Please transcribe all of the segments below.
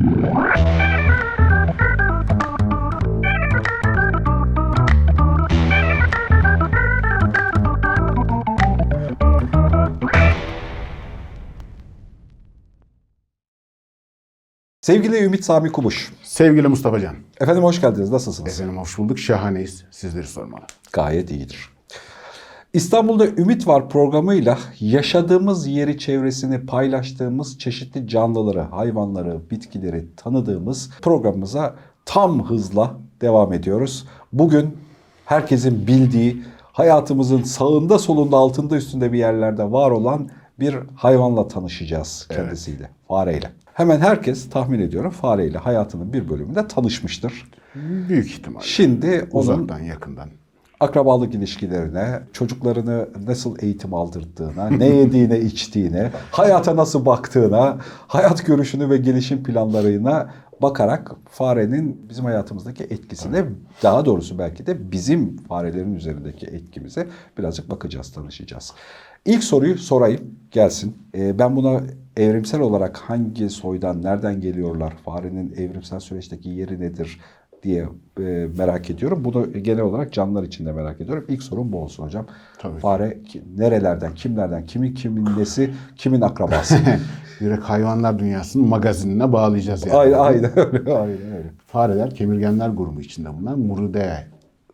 Sevgili Ümit Sami Kubuş. Sevgili Mustafa Can. Efendim hoş geldiniz. Nasılsınız? Efendim hoş bulduk. Şahaneyiz. Sizleri sormalı. Gayet iyidir. İstanbul'da Ümit Var programıyla yaşadığımız yeri çevresini paylaştığımız çeşitli canlıları, hayvanları, bitkileri tanıdığımız programımıza tam hızla devam ediyoruz. Bugün herkesin bildiği, hayatımızın sağında solunda altında üstünde bir yerlerde var olan bir hayvanla tanışacağız kendisiyle, fareyle. Hemen herkes tahmin ediyorum fareyle hayatının bir bölümünde tanışmıştır. Büyük ihtimal. Şimdi onun Uzaktan yakından. Akrabalık ilişkilerine, çocuklarını nasıl eğitim aldırdığına, ne yediğine, içtiğine, hayata nasıl baktığına, hayat görüşünü ve gelişim planlarına bakarak farenin bizim hayatımızdaki etkisine, daha doğrusu belki de bizim farelerin üzerindeki etkimize birazcık bakacağız, tanışacağız. İlk soruyu sorayım, gelsin. Ee, ben buna evrimsel olarak hangi soydan, nereden geliyorlar, farenin evrimsel süreçteki yeri nedir, diye e, merak ediyorum. Bunu genel olarak canlılar için de merak ediyorum. İlk sorum bu olsun hocam. Tabii. Fare ki- nerelerden, kimlerden, kimin kimin nesi, kimin akrabası? Direkt hayvanlar dünyasının magazinine bağlayacağız yani. aynen, aynen öyle, aynen öyle. Fareler kemirgenler grubu içinde bulunan Muridae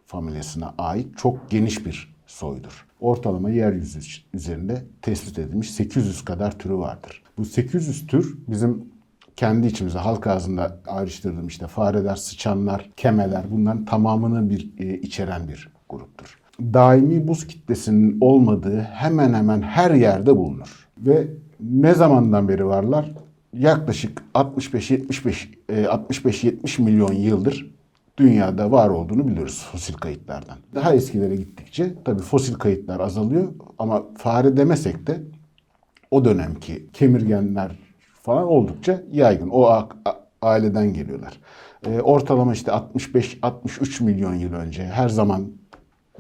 familyasına ait çok geniş bir soydur. Ortalama yeryüzü üzerinde tespit edilmiş 800 kadar türü vardır. Bu 800 tür bizim kendi içimizde halk ağzında ayrıştırdığım işte fareler, sıçanlar, kemeler bunların tamamını bir e, içeren bir gruptur. Daimi buz kitlesinin olmadığı hemen hemen her yerde bulunur. Ve ne zamandan beri varlar? Yaklaşık 65-75 e, 65-70 milyon yıldır dünyada var olduğunu biliyoruz fosil kayıtlardan. Daha eskilere gittikçe tabii fosil kayıtlar azalıyor ama fare demesek de o dönemki kemirgenler falan oldukça yaygın. O aileden geliyorlar. Ee, ortalama işte 65-63 milyon yıl önce her zaman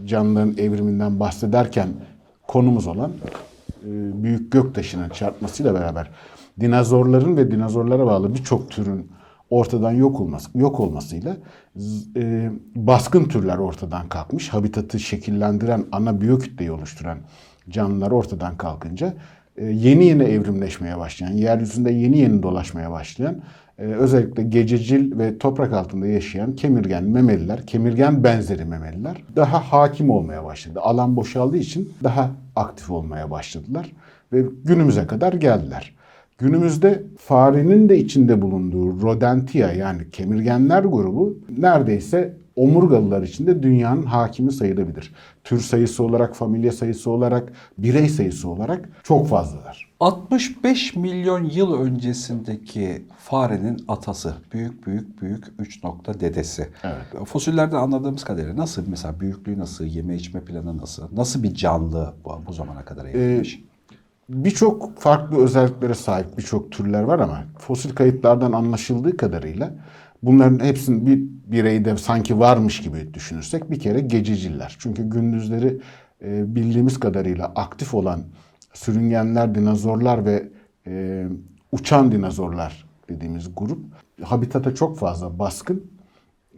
canlıların evriminden bahsederken konumuz olan e, büyük göktaşının çarpmasıyla beraber dinozorların ve dinozorlara bağlı birçok türün ortadan yok olması yok olmasıyla e, baskın türler ortadan kalkmış. Habitatı şekillendiren, ana biyokütleyi oluşturan canlılar ortadan kalkınca e, yeni yeni evrimleşmeye başlayan, yeryüzünde yeni yeni dolaşmaya başlayan e, özellikle gececil ve toprak altında yaşayan kemirgen memeliler, kemirgen benzeri memeliler daha hakim olmaya başladı. Alan boşaldığı için daha aktif olmaya başladılar ve günümüze kadar geldiler. Günümüzde farenin de içinde bulunduğu rodentia yani kemirgenler grubu neredeyse omurgalılar içinde dünyanın hakimi sayılabilir. Tür sayısı olarak, familya sayısı olarak, birey sayısı olarak çok fazlalar. 65 milyon yıl öncesindeki farenin atası, büyük büyük büyük 3 nokta dedesi. Evet. Fosillerden anladığımız kadarıyla nasıl mesela büyüklüğü nasıl, yeme içme planı nasıl, nasıl bir canlı bu, bu zamana kadar evrilmiş? Birçok farklı özelliklere sahip birçok türler var ama fosil kayıtlardan anlaşıldığı kadarıyla bunların hepsinin bir bireyde sanki varmış gibi düşünürsek bir kere gececiller. Çünkü gündüzleri e, bildiğimiz kadarıyla aktif olan sürüngenler, dinozorlar ve e, uçan dinozorlar dediğimiz grup habitata çok fazla baskın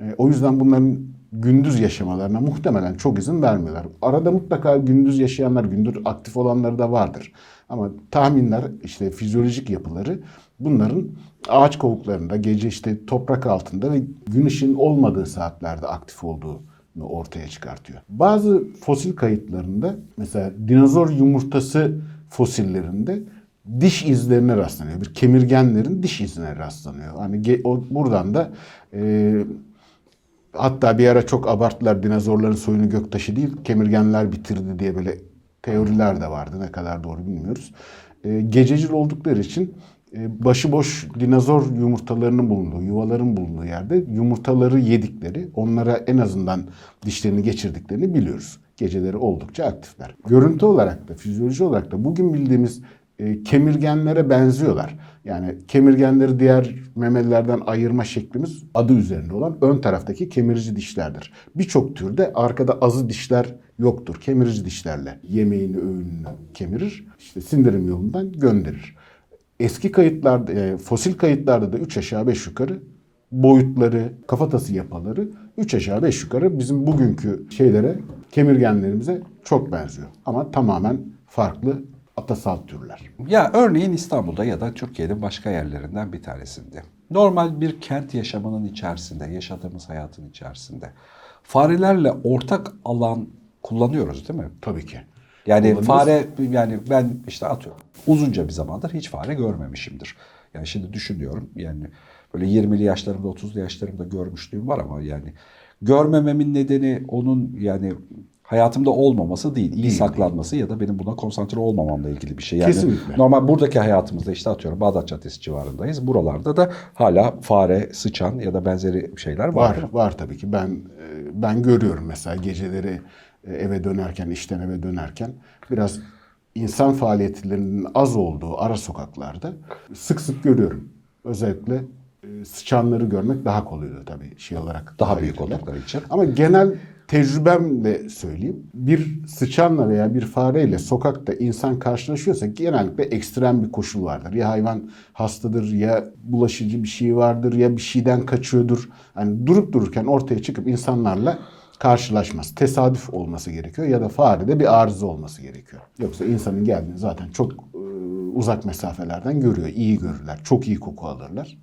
e, o yüzden bunların gündüz yaşamalarına muhtemelen çok izin vermiyorlar. Arada mutlaka gündüz yaşayanlar, gündüz aktif olanları da vardır. Ama tahminler, işte fizyolojik yapıları bunların ağaç kovuklarında, gece işte toprak altında ve gün ışığın olmadığı saatlerde aktif olduğunu ortaya çıkartıyor. Bazı fosil kayıtlarında mesela dinozor yumurtası fosillerinde diş izlerine rastlanıyor. Bir kemirgenlerin diş izine rastlanıyor. Hani o, buradan da e, hatta bir ara çok abarttılar dinozorların soyunu göktaşı değil kemirgenler bitirdi diye böyle teoriler de vardı. Ne kadar doğru bilmiyoruz. E, gececil oldukları için başıboş dinozor yumurtalarının bulunduğu, yuvaların bulunduğu yerde yumurtaları yedikleri, onlara en azından dişlerini geçirdiklerini biliyoruz. Geceleri oldukça aktifler. Görüntü olarak da, fizyoloji olarak da bugün bildiğimiz e, kemirgenlere benziyorlar. Yani kemirgenleri diğer memelilerden ayırma şeklimiz adı üzerinde olan ön taraftaki kemirici dişlerdir. Birçok türde arkada azı dişler yoktur. Kemirici dişlerle yemeğini, öğününü kemirir. İşte sindirim yolundan gönderir. Eski kayıtlarda, e, fosil kayıtlarda da 3 aşağı 5 yukarı boyutları, kafatası yapıları 3 aşağı 5 yukarı bizim bugünkü şeylere, kemirgenlerimize çok benziyor. Ama tamamen farklı atasal türler. Ya örneğin İstanbul'da ya da Türkiye'nin başka yerlerinden bir tanesinde. Normal bir kent yaşamının içerisinde, yaşadığımız hayatın içerisinde farelerle ortak alan kullanıyoruz değil mi? Tabii ki. Yani fare yani ben işte atıyorum uzunca bir zamandır hiç fare görmemişimdir. Yani şimdi düşünüyorum yani böyle 20'li yaşlarımda 30'lu yaşlarımda görmüşlüğüm var ama yani görmememin nedeni onun yani hayatımda olmaması değil, iyi saklanması ya da benim buna konsantre olmamamla ilgili bir şey. Yani Kesinlikle. normal buradaki hayatımızda işte atıyorum Bağdat Caddesi civarındayız. Buralarda da hala fare, sıçan ya da benzeri şeyler var. Var, var tabii ki. Ben e, ben görüyorum mesela geceleri eve dönerken, işten eve dönerken biraz insan faaliyetlerinin az olduğu ara sokaklarda sık sık görüyorum. Özellikle e, sıçanları görmek daha kolay oluyor tabii şey olarak. Daha büyük oldukları için. Ama genel tecrübemle söyleyeyim. Bir sıçanla veya bir fareyle sokakta insan karşılaşıyorsa genellikle ekstrem bir koşul vardır. Ya hayvan hastadır ya bulaşıcı bir şey vardır ya bir şeyden kaçıyordur. Hani durup dururken ortaya çıkıp insanlarla karşılaşmaz. Tesadüf olması gerekiyor ya da farede bir arıza olması gerekiyor. Yoksa insanın geldiğini zaten çok e, uzak mesafelerden görüyor. İyi görürler. Çok iyi koku alırlar.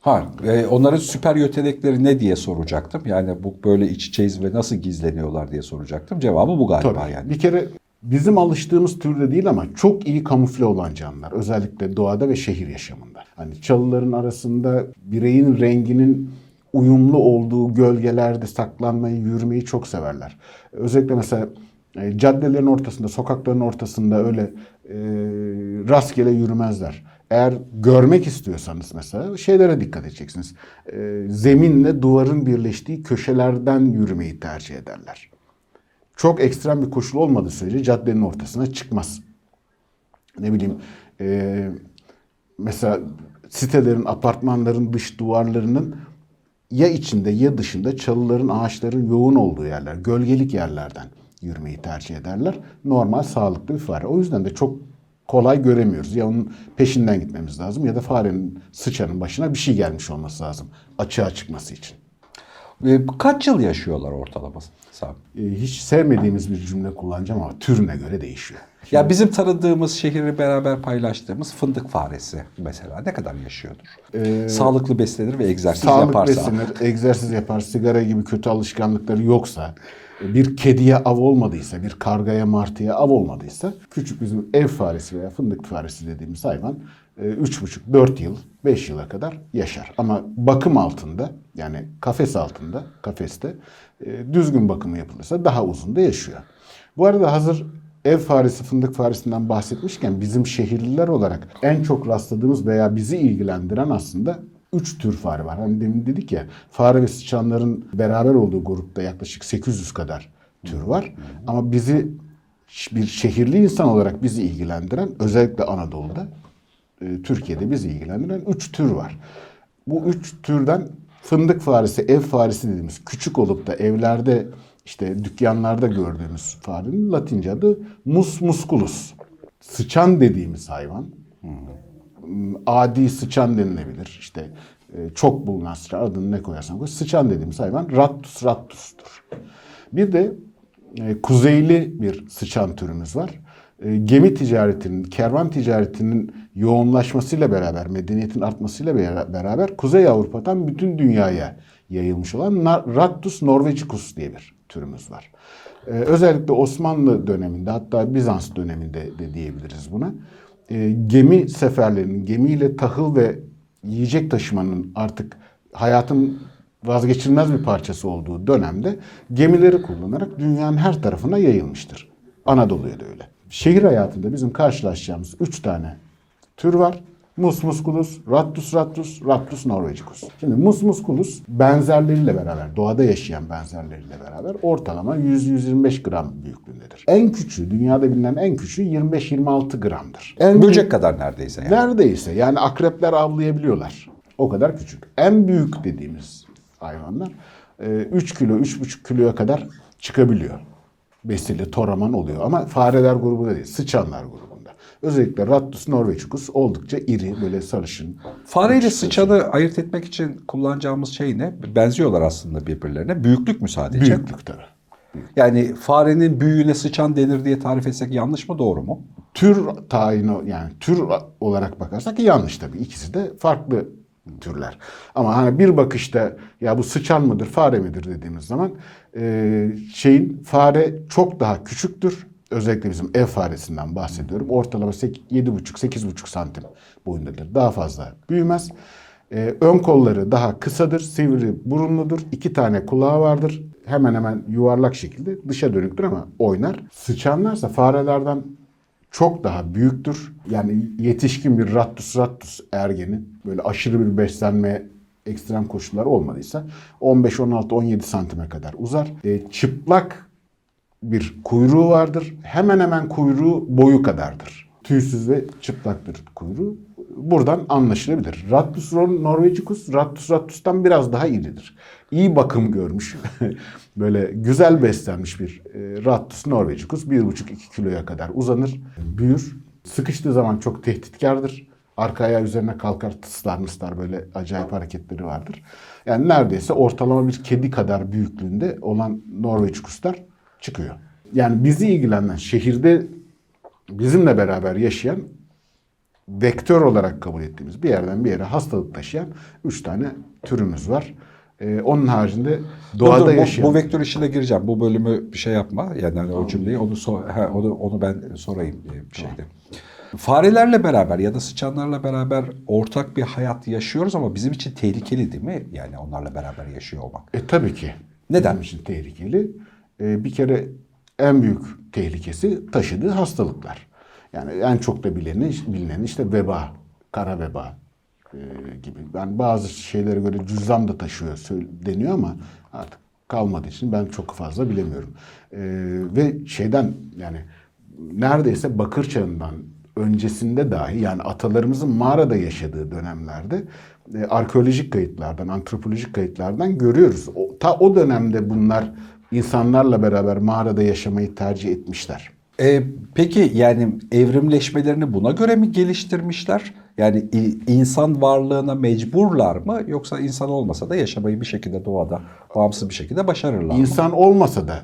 Ha, e, onların süper yetenekleri ne diye soracaktım. Yani bu böyle iç içeyiz ve nasıl gizleniyorlar diye soracaktım. Cevabı bu galiba Tabii. yani. Bir kere bizim alıştığımız türde değil ama çok iyi kamufle olan canlılar. Özellikle doğada ve şehir yaşamında. Hani çalıların arasında bireyin renginin uyumlu olduğu gölgelerde saklanmayı, yürümeyi çok severler. Özellikle mesela e, caddelerin ortasında, sokakların ortasında öyle e, rastgele yürümezler. Eğer görmek istiyorsanız mesela şeylere dikkat edeceksiniz. E, zeminle duvarın birleştiği köşelerden yürümeyi tercih ederler çok ekstrem bir koşul olmadığı sürece caddenin ortasına çıkmaz. Ne bileyim e, mesela sitelerin, apartmanların dış duvarlarının ya içinde ya dışında çalıların, ağaçların yoğun olduğu yerler, gölgelik yerlerden yürümeyi tercih ederler. Normal, sağlıklı bir fare. O yüzden de çok kolay göremiyoruz. Ya onun peşinden gitmemiz lazım ya da farenin, sıçanın başına bir şey gelmiş olması lazım açığa çıkması için. Kaç yıl yaşıyorlar ortalama? Sami? E, hiç sevmediğimiz bir cümle kullanacağım ama türüne göre değişiyor. Ya bizim tanıdığımız şehri beraber paylaştığımız fındık faresi mesela ne kadar yaşıyordur? Sağlıklı beslenir ve egzersiz Ee, Sağlık yaparsa. beslenir, egzersiz yapar, sigara gibi kötü alışkanlıkları yoksa, bir kediye av olmadıysa, bir kargaya martıya av olmadıysa, küçük bizim ev faresi veya fındık faresi dediğimiz hayvan 3,5-4 yıl, 5 yıla kadar yaşar. Ama bakım altında, yani kafes altında, kafeste e, düzgün bakımı yapılırsa daha uzun da yaşıyor. Bu arada hazır ev faresi, fındık faresinden bahsetmişken bizim şehirliler olarak en çok rastladığımız veya bizi ilgilendiren aslında üç tür fare var. Hani demin dedik ya fare ve sıçanların beraber olduğu grupta yaklaşık 800 kadar tür var. Ama bizi bir şehirli insan olarak bizi ilgilendiren özellikle Anadolu'da e, Türkiye'de bizi ilgilendiren üç tür var. Bu üç türden fındık faresi, ev faresi dediğimiz küçük olup da evlerde işte dükkanlarda gördüğümüz farenin latince adı mus musculus. Sıçan dediğimiz hayvan. Adi sıçan denilebilir. İşte e, çok bulunan sıçan adını ne koyarsan koy. Sıçan dediğimiz hayvan Rattus rattus'tur. Bir de e, kuzeyli bir sıçan türümüz var. E, gemi ticaretinin, kervan ticaretinin yoğunlaşmasıyla beraber, medeniyetin artmasıyla bera- beraber Kuzey Avrupa'dan bütün dünyaya yayılmış olan Rattus norvegicus diye bir türümüz var. E, özellikle Osmanlı döneminde hatta Bizans döneminde de diyebiliriz buna. E, gemi seferlerinin, gemiyle tahıl ve yiyecek taşımanın artık hayatın vazgeçilmez bir parçası olduğu dönemde gemileri kullanarak dünyanın her tarafına yayılmıştır. Anadolu'ya da öyle. Şehir hayatında bizim karşılaşacağımız üç tane tür var. Mus musculus, Rattus rattus, Rattus norvegicus. Şimdi mus musculus benzerleriyle beraber, doğada yaşayan benzerleriyle beraber ortalama 100-125 gram büyüklüğündedir. En küçüğü, dünyada bilinen en küçüğü 25-26 gramdır. En Böcek kadar neredeyse yani. Neredeyse yani akrepler avlayabiliyorlar. O kadar küçük. En büyük dediğimiz hayvanlar e, 3 kilo, 3,5 kiloya kadar çıkabiliyor. Besili, toraman oluyor. Ama fareler grubunda değil, sıçanlar grubunda. Özellikle Rattus norveçicus oldukça iri, böyle sarışın. Fareyle sıçanı ayırt etmek için kullanacağımız şey ne? Benziyorlar aslında birbirlerine. Büyüklük mü sadece? Büyüklük tabii. Yani farenin büyüğüne sıçan denir diye tarif etsek yanlış mı doğru mu? Tür tayini yani tür olarak bakarsak yanlış tabii. İkisi de farklı türler. Ama hani bir bakışta ya bu sıçan mıdır, fare midir dediğimiz zaman e, şeyin fare çok daha küçüktür. Özellikle bizim ev faresinden bahsediyorum. Ortalama 7,5-8,5 santim boyundadır. Daha fazla büyümez. E, ön kolları daha kısadır, sivri burunludur. iki tane kulağı vardır. Hemen hemen yuvarlak şekilde dışa dönüktür ama oynar. Sıçanlarsa farelerden çok daha büyüktür. Yani yetişkin bir rattus rattus ergeni böyle aşırı bir beslenme ekstrem koşullar olmadıysa 15 16 17 santime kadar uzar. E, çıplak bir kuyruğu vardır. Hemen hemen kuyruğu boyu kadardır. Tüysüz ve çıplaktır kuyruğu. Buradan anlaşılabilir. Rattus norvegicus, Rattus rattus'tan biraz daha iridir. İyi bakım görmüş, böyle güzel beslenmiş bir e, Rattus norvegicus 1,5-2 kiloya kadar uzanır, büyür. Sıkıştığı zaman çok tehditkardır. Arka ayağı üzerine kalkar, tıslar mıslar böyle acayip hareketleri vardır. Yani neredeyse ortalama bir kedi kadar büyüklüğünde olan Norveçkuslar çıkıyor. Yani bizi ilgilenen şehirde bizimle beraber yaşayan vektör olarak kabul ettiğimiz bir yerden bir yere hastalık taşıyan üç tane türümüz var. Ee, onun haricinde doğada Dur, bu, yaşayan... bu vektör işine gireceğim. Bu bölümü bir şey yapma. Yani hani o cümleyi onu, so- ha, onu, onu ben sorayım e, bir şeyde. Farelerle beraber ya da sıçanlarla beraber ortak bir hayat yaşıyoruz ama bizim için tehlikeli değil mi? Yani onlarla beraber yaşıyor olmak. E tabii ki. Neden? Bizim için tehlikeli. E, bir kere en büyük tehlikesi taşıdığı hastalıklar. Yani en çok da bileni, bilinen işte veba, kara veba e, gibi. Ben bazı şeylere göre cüzdan da taşıyor deniyor ama artık kalmadığı için ben çok fazla bilemiyorum. E, ve şeyden yani neredeyse bakır çağından öncesinde dahi yani atalarımızın mağarada yaşadığı dönemlerde e, arkeolojik kayıtlardan, antropolojik kayıtlardan görüyoruz. O, ta o dönemde bunlar insanlarla beraber mağarada yaşamayı tercih etmişler. E, peki yani evrimleşmelerini buna göre mi geliştirmişler? Yani insan varlığına mecburlar mı yoksa insan olmasa da yaşamayı bir şekilde doğada bağımsız bir şekilde başarırlar mı? İnsan olmasa da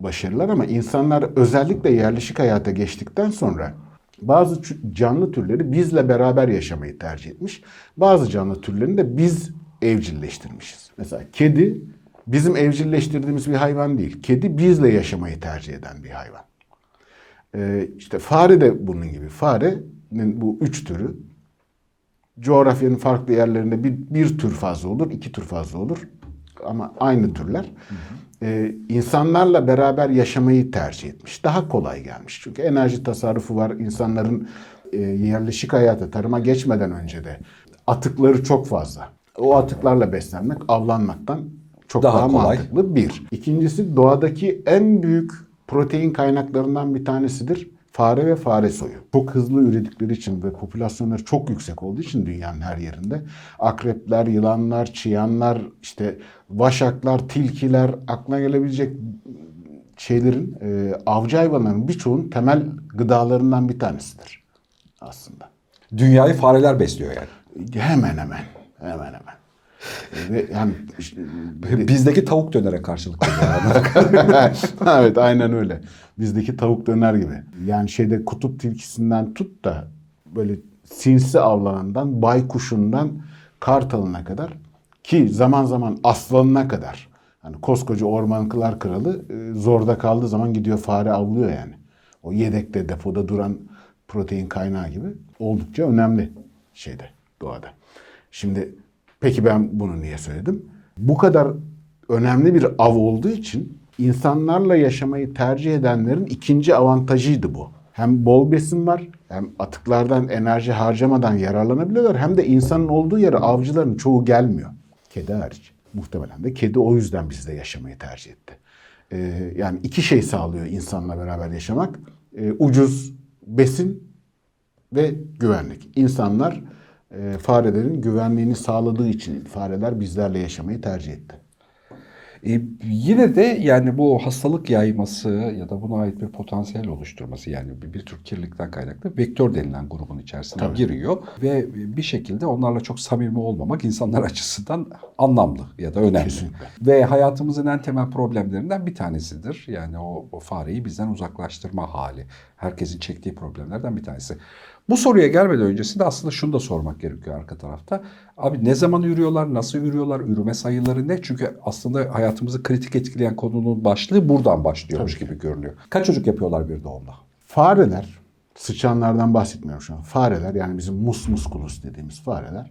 başarılar ama insanlar özellikle yerleşik hayata geçtikten sonra bazı canlı türleri bizle beraber yaşamayı tercih etmiş. Bazı canlı türlerini de biz evcilleştirmişiz. Mesela kedi bizim evcilleştirdiğimiz bir hayvan değil. Kedi bizle yaşamayı tercih eden bir hayvan. Ee, işte fare de bunun gibi. Farenin bu üç türü coğrafyanın farklı yerlerinde bir, bir tür fazla olur, iki tür fazla olur. Ama aynı türler. Ee, insanlarla beraber yaşamayı tercih etmiş. Daha kolay gelmiş. Çünkü enerji tasarrufu var. İnsanların e, yerleşik hayata, tarıma geçmeden önce de atıkları çok fazla. O atıklarla beslenmek, avlanmaktan çok Daha daha, kolay. mantıklı. Bir. İkincisi doğadaki en büyük protein kaynaklarından bir tanesidir. Fare ve fare soyu. Çok hızlı üredikleri için ve popülasyonları çok yüksek olduğu için dünyanın her yerinde akrepler, yılanlar, çıyanlar, işte vaşaklar, tilkiler, aklına gelebilecek şeylerin, e, avcı hayvanların birçoğunun temel gıdalarından bir tanesidir aslında. Dünyayı fareler besliyor yani. Hemen hemen, hemen hemen. Ve yani işte, Bizdeki tavuk dönere karşılık evet aynen öyle. Bizdeki tavuk döner gibi. Yani şeyde kutup tilkisinden tut da böyle sinsi avlanandan, baykuşundan kartalına kadar ki zaman zaman aslanına kadar. Hani koskoca orman kılar kralı e, zorda kaldığı zaman gidiyor fare avlıyor yani. O yedekte depoda duran protein kaynağı gibi oldukça önemli şeyde doğada. Şimdi peki ben bunu niye söyledim? Bu kadar önemli bir av olduğu için insanlarla yaşamayı tercih edenlerin ikinci avantajıydı bu. Hem bol besin var, hem atıklardan enerji harcamadan yararlanabiliyorlar, hem de insanın olduğu yere avcıların çoğu gelmiyor. Kedi hariç. Muhtemelen de kedi o yüzden bizde yaşamayı tercih etti. Ee, yani iki şey sağlıyor insanla beraber yaşamak. Ee, ucuz besin ve güvenlik. İnsanlar farelerin güvenliğini sağladığı için fareler bizlerle yaşamayı tercih etti. E, yine de yani bu hastalık yayması ya da buna ait bir potansiyel oluşturması yani bir, bir tür kirlilikten kaynaklı vektör denilen grubun içerisine Tabii. giriyor ve bir şekilde onlarla çok samimi olmamak insanlar açısından anlamlı ya da önemli. Kesinlikle. Ve hayatımızın en temel problemlerinden bir tanesidir. Yani o, o fareyi bizden uzaklaştırma hali. Herkesin çektiği problemlerden bir tanesi. Bu soruya gelmeden öncesinde aslında şunu da sormak gerekiyor arka tarafta. Abi ne zaman yürüyorlar, nasıl yürüyorlar, ürüme sayıları ne? Çünkü aslında hayatımızı kritik etkileyen konunun başlığı buradan başlıyormuş gibi görünüyor. Kaç çocuk yapıyorlar bir doğumda? Fareler, sıçanlardan bahsetmiyorum şu an. Fareler yani bizim mus musculus dediğimiz fareler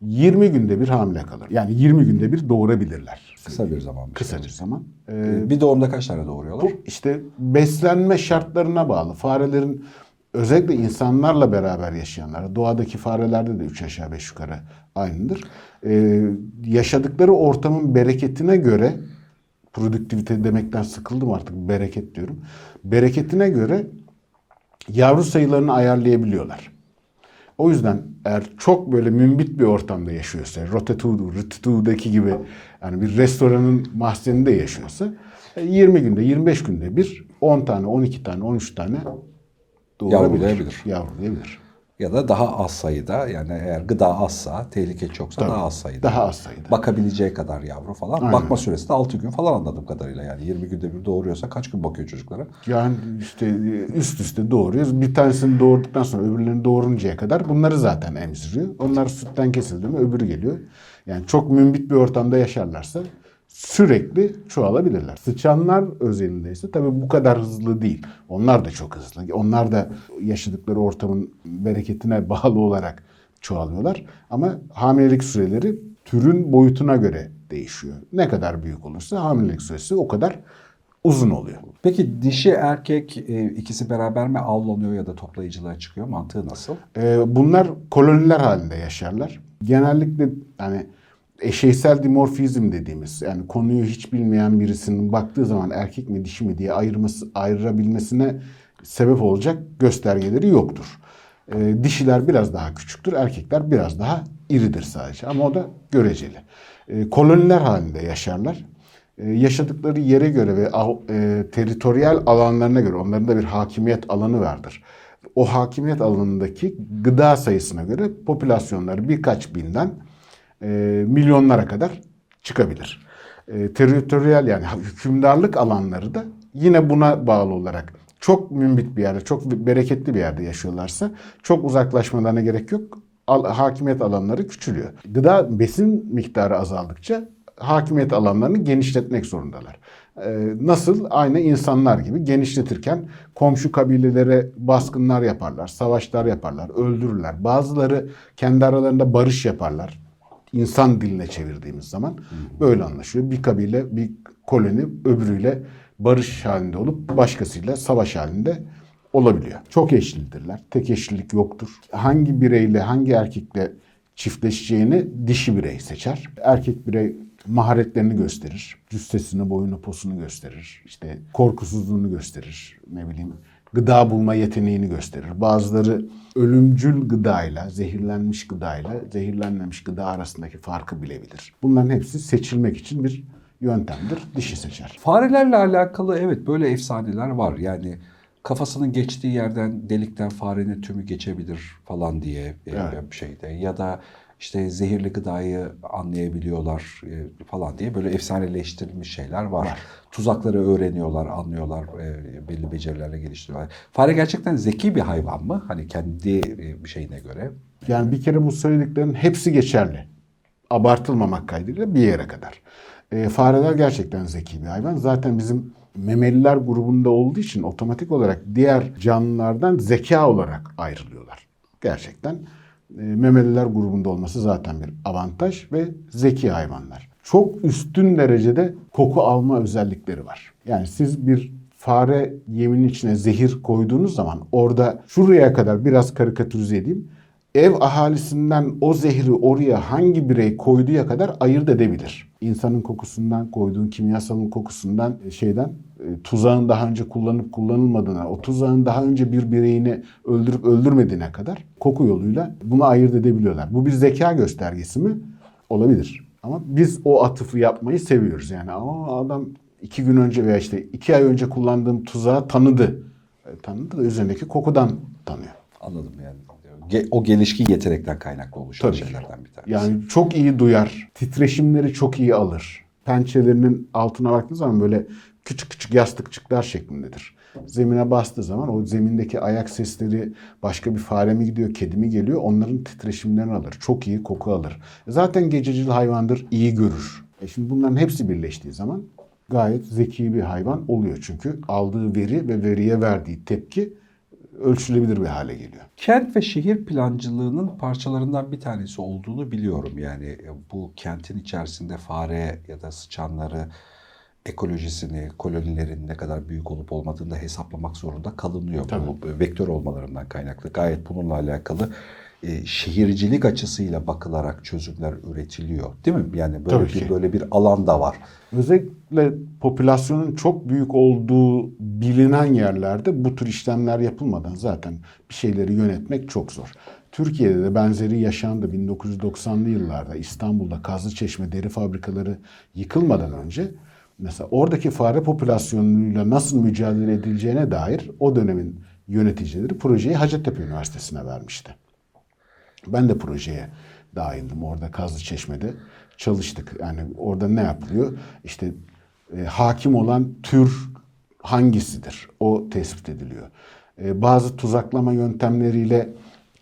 20 günde bir hamile kalır. Yani 20 günde bir doğurabilirler. Kısa bir zaman. Kısa bir zaman. Ee, Ee, Bir doğumda kaç tane doğuruyorlar? bu işte beslenme şartlarına bağlı. Farelerin özellikle insanlarla beraber yaşayanlar, doğadaki farelerde de 3 aşağı 5 yukarı aynıdır. Ee, yaşadıkları ortamın bereketine göre produktivite demekten sıkıldım artık bereket diyorum. Bereketine göre yavru sayılarını ayarlayabiliyorlar. O yüzden eğer çok böyle mümbit bir ortamda yaşıyorsa, Rotetudo, Rütütu'daki gibi yani bir restoranın mahzeninde yaşıyorsa e, 20 günde, 25 günde bir 10 tane, 12 tane, 13 tane. Yavrulayabilir. Yavrulayabilir. Ya da daha az sayıda yani eğer gıda azsa, tehlike çoksa Tabii. daha az sayıda. Daha az sayıda. Bakabileceği kadar yavru falan. Aynen. Bakma süresi de 6 gün falan anladığım kadarıyla yani 20 günde bir doğuruyorsa kaç gün bakıyor çocuklara? Yani işte üst üste doğuruyoruz. Bir tanesini doğurduktan sonra öbürlerini doğuruncaya kadar bunları zaten emziriyor. Onlar sütten kesildi mi öbürü geliyor. Yani çok mümbit bir ortamda yaşarlarsa sürekli çoğalabilirler. Sıçanlar özelinde ise tabii bu kadar hızlı değil. Onlar da çok hızlı. Onlar da yaşadıkları ortamın bereketine bağlı olarak çoğalıyorlar. Ama hamilelik süreleri türün boyutuna göre değişiyor. Ne kadar büyük olursa hamilelik süresi o kadar uzun oluyor. Peki dişi erkek e, ikisi beraber mi avlanıyor ya da toplayıcılığa çıkıyor? Mantığı nasıl? Ee, bunlar koloniler halinde yaşarlar. Genellikle yani eşeysel dimorfizm dediğimiz yani konuyu hiç bilmeyen birisinin baktığı zaman erkek mi dişi mi diye ayırması, ayırabilmesine sebep olacak göstergeleri yoktur. Ee, dişiler biraz daha küçüktür, erkekler biraz daha iridir sadece ama o da göreceli. Ee, koloniler halinde yaşarlar. Ee, yaşadıkları yere göre ve e, teritoryal alanlarına göre onların da bir hakimiyet alanı vardır. O hakimiyet alanındaki gıda sayısına göre popülasyonları birkaç binden e, milyonlara kadar çıkabilir. E, teritoryal yani hükümdarlık alanları da yine buna bağlı olarak çok mümbit bir yerde, çok bereketli bir yerde yaşıyorlarsa çok uzaklaşmalarına gerek yok. Al- hakimiyet alanları küçülüyor. Gıda besin miktarı azaldıkça hakimiyet alanlarını genişletmek zorundalar. Ee, nasıl? Aynı insanlar gibi genişletirken komşu kabilelere baskınlar yaparlar, savaşlar yaparlar, öldürürler. Bazıları kendi aralarında barış yaparlar. İnsan diline çevirdiğimiz zaman böyle anlaşıyor. Bir kabile, bir koloni öbürüyle barış halinde olup başkasıyla savaş halinde olabiliyor. Çok eşlidirler. Tek eşlilik yoktur. Hangi bireyle, hangi erkekle çiftleşeceğini dişi birey seçer. Erkek birey maharetlerini gösterir. Cüssesini, boyunu, posunu gösterir. İşte korkusuzluğunu gösterir. Ne bileyim gıda bulma yeteneğini gösterir. Bazıları ölümcül gıdayla, zehirlenmiş gıdayla, zehirlenmemiş gıda arasındaki farkı bilebilir. Bunların hepsi seçilmek için bir yöntemdir. Dişi seçer. Farelerle alakalı evet böyle efsaneler var. Yani kafasının geçtiği yerden delikten farenin tümü geçebilir falan diye e, Evet. bir şeyde ya da işte zehirli gıdayı anlayabiliyorlar e, falan diye böyle efsaneleştirilmiş şeyler var. Var. Tuzakları öğreniyorlar, anlıyorlar, e, belli becerilerle geliştiriyorlar. Fare gerçekten zeki bir hayvan mı? Hani kendi e, bir şeyine göre. Yani bir kere bu söylediklerin hepsi geçerli. Abartılmamak kaydıyla bir yere kadar. E, fareler gerçekten zeki bir hayvan. Zaten bizim memeliler grubunda olduğu için otomatik olarak diğer canlılardan zeka olarak ayrılıyorlar. Gerçekten memeliler grubunda olması zaten bir avantaj ve zeki hayvanlar. Çok üstün derecede koku alma özellikleri var. Yani siz bir fare yeminin içine zehir koyduğunuz zaman orada şuraya kadar biraz karikatürize edeyim. Ev ahalisinden o zehri oraya hangi birey koyduğuya kadar ayırt edebilir. İnsanın kokusundan, koyduğun kimyasalın kokusundan, e, şeyden, e, tuzağın daha önce kullanıp kullanılmadığına, o tuzağın daha önce bir bireyini öldürüp öldürmediğine kadar koku yoluyla bunu ayırt edebiliyorlar. Bu bir zeka göstergesi mi? Olabilir. Ama biz o atıfı yapmayı seviyoruz. Yani ama adam iki gün önce veya işte iki ay önce kullandığım tuzağı tanıdı. E, tanıdı da üzerindeki kokudan tanıyor. Anladım yani. O gelişkin yetenekten kaynaklı oluşan Tabii şeylerden bir tanesi. Yani çok iyi duyar. Titreşimleri çok iyi alır. Pençelerinin altına baktığınız zaman böyle küçük küçük yastıkçıklar şeklindedir. Zemine bastığı zaman o zemindeki ayak sesleri başka bir fare mi gidiyor, kedi mi geliyor onların titreşimlerini alır. Çok iyi koku alır. Zaten gececil hayvandır, iyi görür. E şimdi bunların hepsi birleştiği zaman gayet zeki bir hayvan oluyor. Çünkü aldığı veri ve veriye verdiği tepki ölçülebilir bir hale geliyor. Kent ve şehir plancılığının parçalarından bir tanesi olduğunu biliyorum. Yani e, bu kentin içerisinde fare ya da sıçanları ekolojisini, kolonilerin ne kadar büyük olup olmadığını da hesaplamak zorunda kalınıyor. Bu vektör olmalarından kaynaklı. Gayet bununla alakalı e, şehircilik açısıyla bakılarak çözümler üretiliyor. Değil mi? Yani böyle Tabii bir ki. böyle bir alan da var. Özellikle popülasyonun çok büyük olduğu bilinen yerlerde bu tür işlemler yapılmadan zaten bir şeyleri yönetmek çok zor. Türkiye'de de benzeri yaşandı 1990'lı yıllarda İstanbul'da Kazlıçeşme deri fabrikaları yıkılmadan önce mesela oradaki fare popülasyonuyla nasıl mücadele edileceğine dair o dönemin yöneticileri projeyi Hacettepe Üniversitesi'ne vermişti. Ben de projeye dahildim orada Kazlıçeşme'de çalıştık. Yani orada ne yapılıyor? İşte e, hakim olan tür hangisidir? O tespit ediliyor. E, bazı tuzaklama yöntemleriyle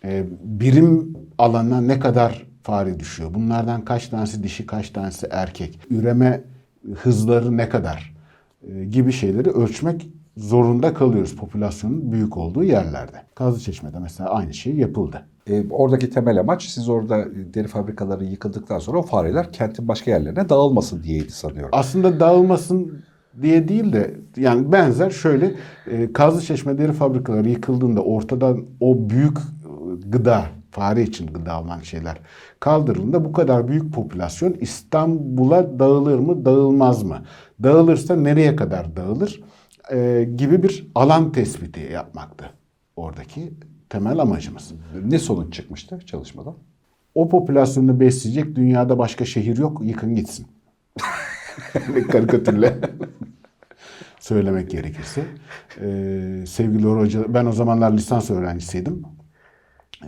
e, birim alana ne kadar fare düşüyor? Bunlardan kaç tanesi dişi, kaç tanesi erkek? Üreme hızları ne kadar? E, gibi şeyleri ölçmek zorunda kalıyoruz popülasyonun büyük olduğu yerlerde. Kazlıçeşme'de mesela aynı şey yapıldı. E, oradaki temel amaç siz orada deri fabrikaları yıkıldıktan sonra o fareler kentin başka yerlerine dağılmasın diyeydi sanıyorum. Aslında dağılmasın diye değil de yani benzer şöyle e, Kazlıçeşme deri fabrikaları yıkıldığında ortadan o büyük e, gıda fare için gıda olan şeyler kaldırıldığında bu kadar büyük popülasyon İstanbul'a dağılır mı dağılmaz mı? Dağılırsa nereye kadar dağılır? E, gibi bir alan tespiti yapmaktı oradaki temel amacımız. Ne sonuç çıkmıştı çalışmadan? O popülasyonu besleyecek dünyada başka şehir yok yıkın gitsin. Karikatürle söylemek gerekirse. Ee, sevgili hoca, ben o zamanlar lisans öğrencisiydim.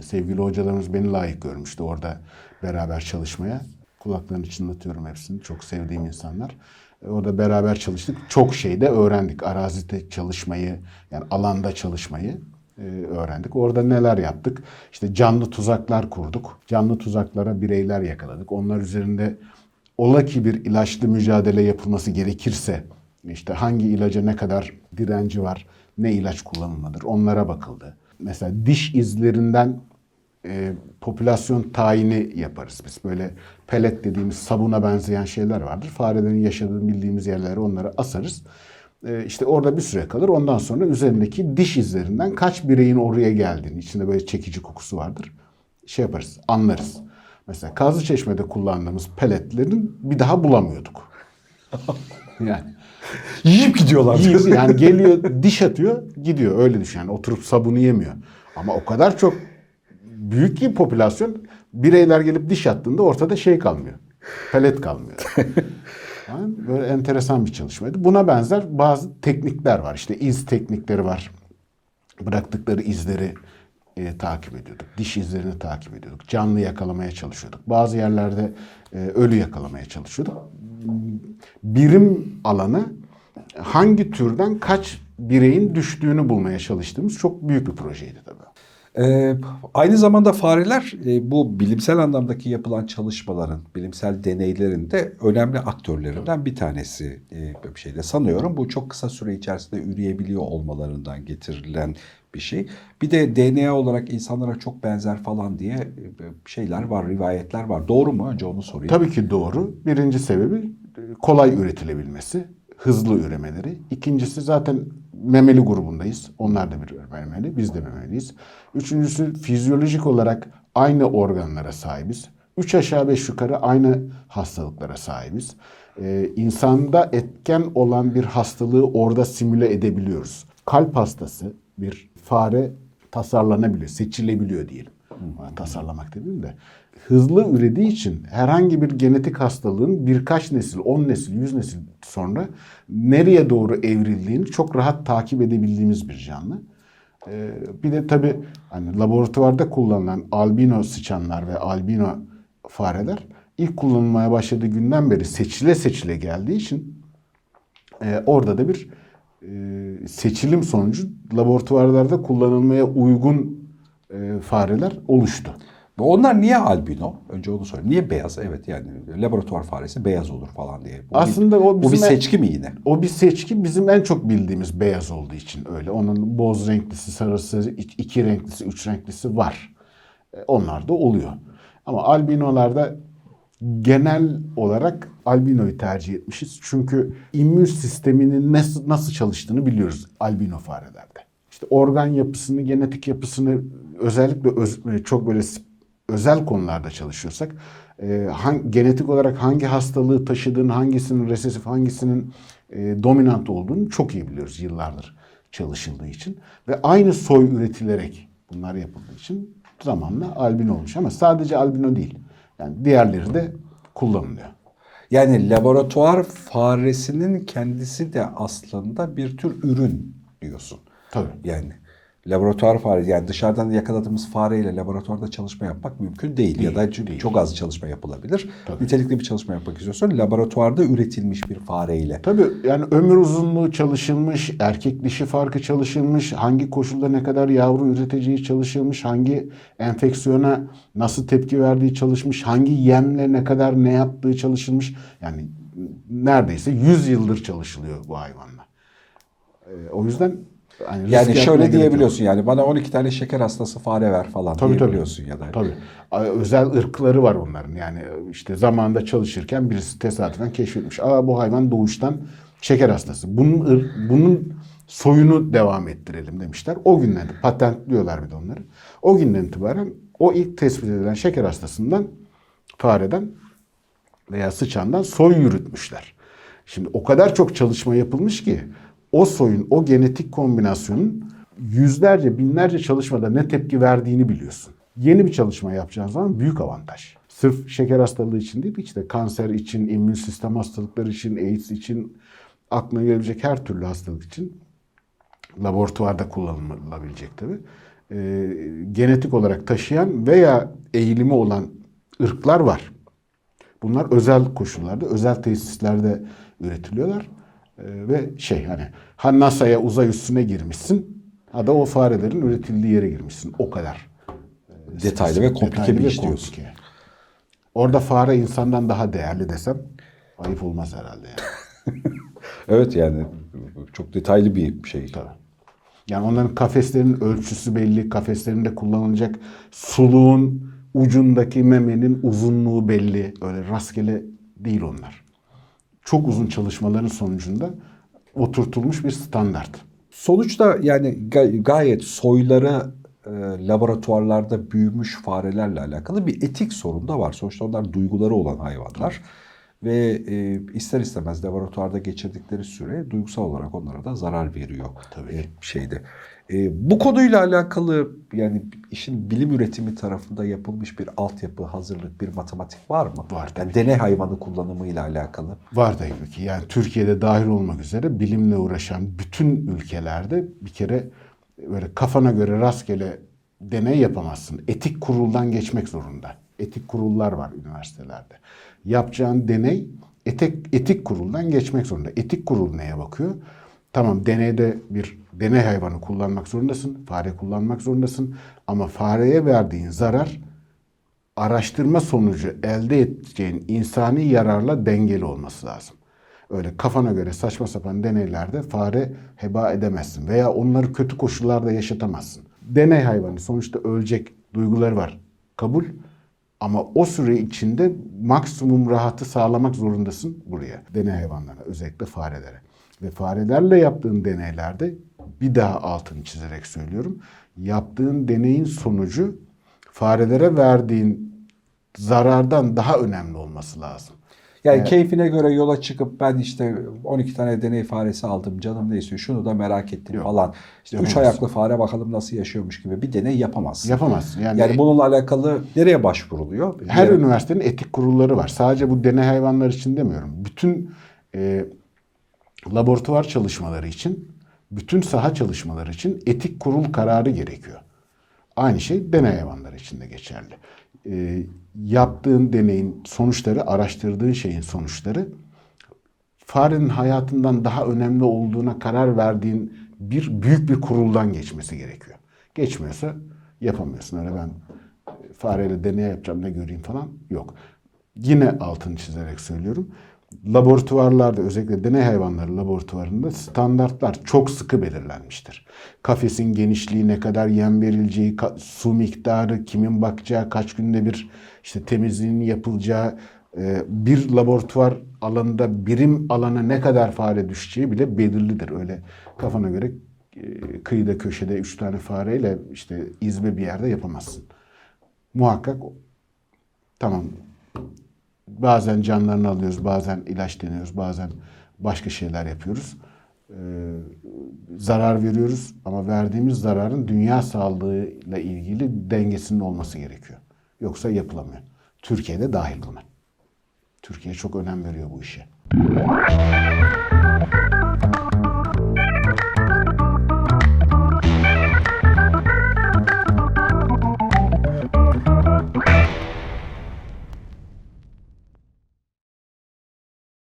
Sevgili hocalarımız beni layık görmüştü orada beraber çalışmaya. Kulaklarını çınlatıyorum hepsini. Çok sevdiğim insanlar. Orada beraber çalıştık. Çok şey de öğrendik. Arazide çalışmayı, yani alanda çalışmayı e, öğrendik. Orada neler yaptık? İşte canlı tuzaklar kurduk. Canlı tuzaklara bireyler yakaladık. Onlar üzerinde ola ki bir ilaçlı mücadele yapılması gerekirse işte hangi ilaca ne kadar direnci var, ne ilaç kullanılmadır onlara bakıldı. Mesela diş izlerinden e, popülasyon tayini yaparız biz. Böyle pelet dediğimiz sabuna benzeyen şeyler vardır. Farelerin yaşadığını bildiğimiz yerlere onları asarız. E, işte orada bir süre kalır. Ondan sonra üzerindeki diş izlerinden kaç bireyin oraya geldiğini, içinde böyle çekici kokusu vardır. Şey yaparız, anlarız. Mesela Kazlıçeşme'de kullandığımız peletlerin bir daha bulamıyorduk. yani Yiyip gidiyorlar. Yiyip yani geliyor diş atıyor gidiyor öyle düşün yani oturup sabunu yemiyor. Ama o kadar çok büyük ki popülasyon bireyler gelip diş attığında ortada şey kalmıyor. Pelet kalmıyor. Yani böyle enteresan bir çalışmaydı. Buna benzer bazı teknikler var. İşte iz teknikleri var. Bıraktıkları izleri e, takip ediyorduk. Diş izlerini takip ediyorduk. Canlı yakalamaya çalışıyorduk. Bazı yerlerde e, ölü yakalamaya çalışıyorduk. Birim alanı hangi türden kaç bireyin düştüğünü bulmaya çalıştığımız çok büyük bir projeydi tabii. Ee, aynı zamanda fareler e, bu bilimsel anlamdaki yapılan çalışmaların, bilimsel deneylerin de önemli aktörlerinden bir tanesi e, bir şeyde sanıyorum. Bu çok kısa süre içerisinde üreyebiliyor olmalarından getirilen bir şey. Bir de DNA olarak insanlara çok benzer falan diye e, şeyler var, rivayetler var. Doğru mu? Önce onu sorayım. Tabii ki doğru. Birinci sebebi kolay üretilebilmesi, hızlı üremeleri. İkincisi zaten memeli grubundayız. Onlar da bir memeli, biz de memeliyiz. Üçüncüsü fizyolojik olarak aynı organlara sahibiz. Üç aşağı beş yukarı aynı hastalıklara sahibiz. Ee, insanda etken olan bir hastalığı orada simüle edebiliyoruz. Kalp hastası bir fare tasarlanabiliyor, seçilebiliyor diyelim. Tasarlamak demeyeyim de. Hızlı ürediği için herhangi bir genetik hastalığın birkaç nesil, 10 nesil, 100 nesil sonra nereye doğru evrildiğini çok rahat takip edebildiğimiz bir canlı. Ee, bir de tabii hani laboratuvarda kullanılan albino sıçanlar ve albino fareler ilk kullanılmaya başladığı günden beri seçile seçile geldiği için e, orada da bir e, seçilim sonucu laboratuvarlarda kullanılmaya uygun e, fareler oluştu. Onlar niye albino? Önce onu sorayım. Niye beyaz? Evet yani laboratuvar faresi beyaz olur falan diye. Bu Aslında bir, o bu bir bizim- seçki mi yine? O bir seçki bizim en çok bildiğimiz beyaz olduğu için öyle. Onun boz renklisi, sarısı, ik- iki renklisi, üç renklisi var. E, Onlar da oluyor. Ama albinolarda genel olarak albinoyu tercih etmişiz. Çünkü immün sisteminin nasıl, nasıl çalıştığını biliyoruz albino farelerde. İşte organ yapısını, genetik yapısını özellikle öz- e, çok böyle özel konularda çalışıyorsak e, han- genetik olarak hangi hastalığı taşıdığını, hangisinin resesif, hangisinin e, dominant olduğunu çok iyi biliyoruz yıllardır çalışıldığı için. Ve aynı soy üretilerek bunlar yapıldığı için zamanla albino olmuş. Ama sadece albino değil. Yani diğerleri de kullanılıyor. Yani laboratuvar faresinin kendisi de aslında bir tür ürün diyorsun. Tabii. Yani laboratuvar faresi yani dışarıdan yakaladığımız fareyle laboratuvarda çalışma yapmak mümkün değil, ya da çünkü çok az çalışma yapılabilir. Tabii. Nitelikli bir çalışma yapmak istiyorsan laboratuvarda üretilmiş bir fareyle. Tabii yani ömür uzunluğu çalışılmış, erkek dişi farkı çalışılmış, hangi koşulda ne kadar yavru üreteceği çalışılmış, hangi enfeksiyona nasıl tepki verdiği çalışmış, hangi yemle ne kadar ne yaptığı çalışılmış. Yani neredeyse 100 yıldır çalışılıyor bu hayvanla. Ee, o yüzden Yani yapmaya şöyle diyebiliyorsun yani bana 12 tane şeker hastası fare ver falan Tabii, tabii. diyebiliyorsun ya da. Tabii. Özel ırkları var onların. Yani işte zamanında çalışırken birisi tesadüfen keşfetmiş. Aa bu hayvan doğuştan şeker hastası. Bunun bunun soyunu devam ettirelim demişler. O günden de patentliyorlar bir de onları. O günden itibaren o ilk tespit edilen şeker hastasından fareden veya sıçandan soy yürütmüşler. Şimdi o kadar çok çalışma yapılmış ki o soyun, o genetik kombinasyonun yüzlerce, binlerce çalışmada ne tepki verdiğini biliyorsun. Yeni bir çalışma yapacağın zaman büyük avantaj. Sırf şeker hastalığı için değil, işte kanser için, immün sistem hastalıkları için, AIDS için, aklına gelebilecek her türlü hastalık için laboratuvarda kullanılabilecek tabii. Ee, genetik olarak taşıyan veya eğilimi olan ırklar var. Bunlar özel koşullarda, özel tesislerde üretiliyorlar. Ee, ve şey hani ha NASA'ya uzay üstüne girmişsin ha da o farelerin üretildiği yere girmişsin. O kadar. Detaylı ve komplike Detaylı bir iş diyorsun. komplike. Orada fare insandan daha değerli desem ayıp olmaz herhalde yani. Evet yani çok detaylı bir şey. Tabii. Yani onların kafeslerin ölçüsü belli, kafeslerinde kullanılacak suluğun ucundaki memenin uzunluğu belli. Öyle rastgele değil onlar. Çok uzun çalışmaların sonucunda oturtulmuş bir standart. Sonuçta yani ga- gayet soyları e, laboratuvarlarda büyümüş farelerle alakalı bir etik sorun da var. Sonuçta onlar duyguları olan hayvanlar. Ve e, ister istemez laboratuvarda geçirdikleri süre duygusal olarak onlara da zarar veriyor. Tabii. E, şeyde. E, bu konuyla alakalı yani işin bilim üretimi tarafında yapılmış bir altyapı, hazırlık, bir matematik var mı? Var Yani deney hayvanı kullanımıyla alakalı. Var tabii ki. Yani Türkiye'de dahil olmak üzere bilimle uğraşan bütün ülkelerde bir kere böyle kafana göre rastgele deney yapamazsın. Etik kuruldan geçmek zorunda. Etik kurullar var üniversitelerde. Yapacağın deney etik, etik kuruldan geçmek zorunda. Etik kurul neye bakıyor? Tamam deneyde bir deney hayvanı kullanmak zorundasın. Fare kullanmak zorundasın. Ama fareye verdiğin zarar araştırma sonucu elde edeceğin insani yararla dengeli olması lazım. Öyle kafana göre saçma sapan deneylerde fare heba edemezsin veya onları kötü koşullarda yaşatamazsın. Deney hayvanı sonuçta ölecek duyguları var. Kabul. Ama o süre içinde maksimum rahatı sağlamak zorundasın buraya. Deney hayvanlarına, özellikle farelere. Ve farelerle yaptığın deneylerde bir daha altını çizerek söylüyorum. Yaptığın deneyin sonucu farelere verdiğin zarardan daha önemli olması lazım. Yani Evet. keyfine göre yola çıkıp ben işte 12 tane deney faresi aldım canım ne istiyor şunu da merak ettim Yok. falan. İşte üç Yapamaz. ayaklı fare bakalım nasıl yaşıyormuş gibi bir deney yapamazsın. Yapamaz. Yani, Yani bununla alakalı nereye başvuruluyor? her Yere- üniversitenin etik kurulları var. Sadece bu deney hayvanlar için demiyorum. Bütün e, laboratuvar çalışmaları için, bütün saha çalışmaları için etik kurul kararı gerekiyor. Aynı şey deney hayvanları için de geçerli. E, yaptığın deneyin sonuçları, araştırdığın şeyin sonuçları farenin hayatından daha önemli olduğuna karar verdiğin bir büyük bir kuruldan geçmesi gerekiyor. Geçmiyorsa yapamıyorsun. Öyle ben e, fareyle deney yapacağım ne göreyim falan yok. Yine altını çizerek söylüyorum. Laboratuvarlarda özellikle deney hayvanları laboratuvarında standartlar çok sıkı belirlenmiştir. Kafesin genişliği, ne kadar yem verileceği, su miktarı, kimin bakacağı, kaç günde bir işte temizliğinin yapılacağı, e, bir laboratuvar alanında birim alana ne kadar fare düşeceği bile belirlidir. Öyle kafana göre e, kıyıda köşede üç tane fareyle işte izbe bir yerde yapamazsın. Muhakkak tamam bazen canlarını alıyoruz, bazen ilaç deniyoruz, bazen başka şeyler yapıyoruz. Ee, zarar veriyoruz ama verdiğimiz zararın dünya sağlığıyla ilgili dengesinin olması gerekiyor. Yoksa yapılamıyor. Türkiye'de dahil buna. Türkiye çok önem veriyor bu işe.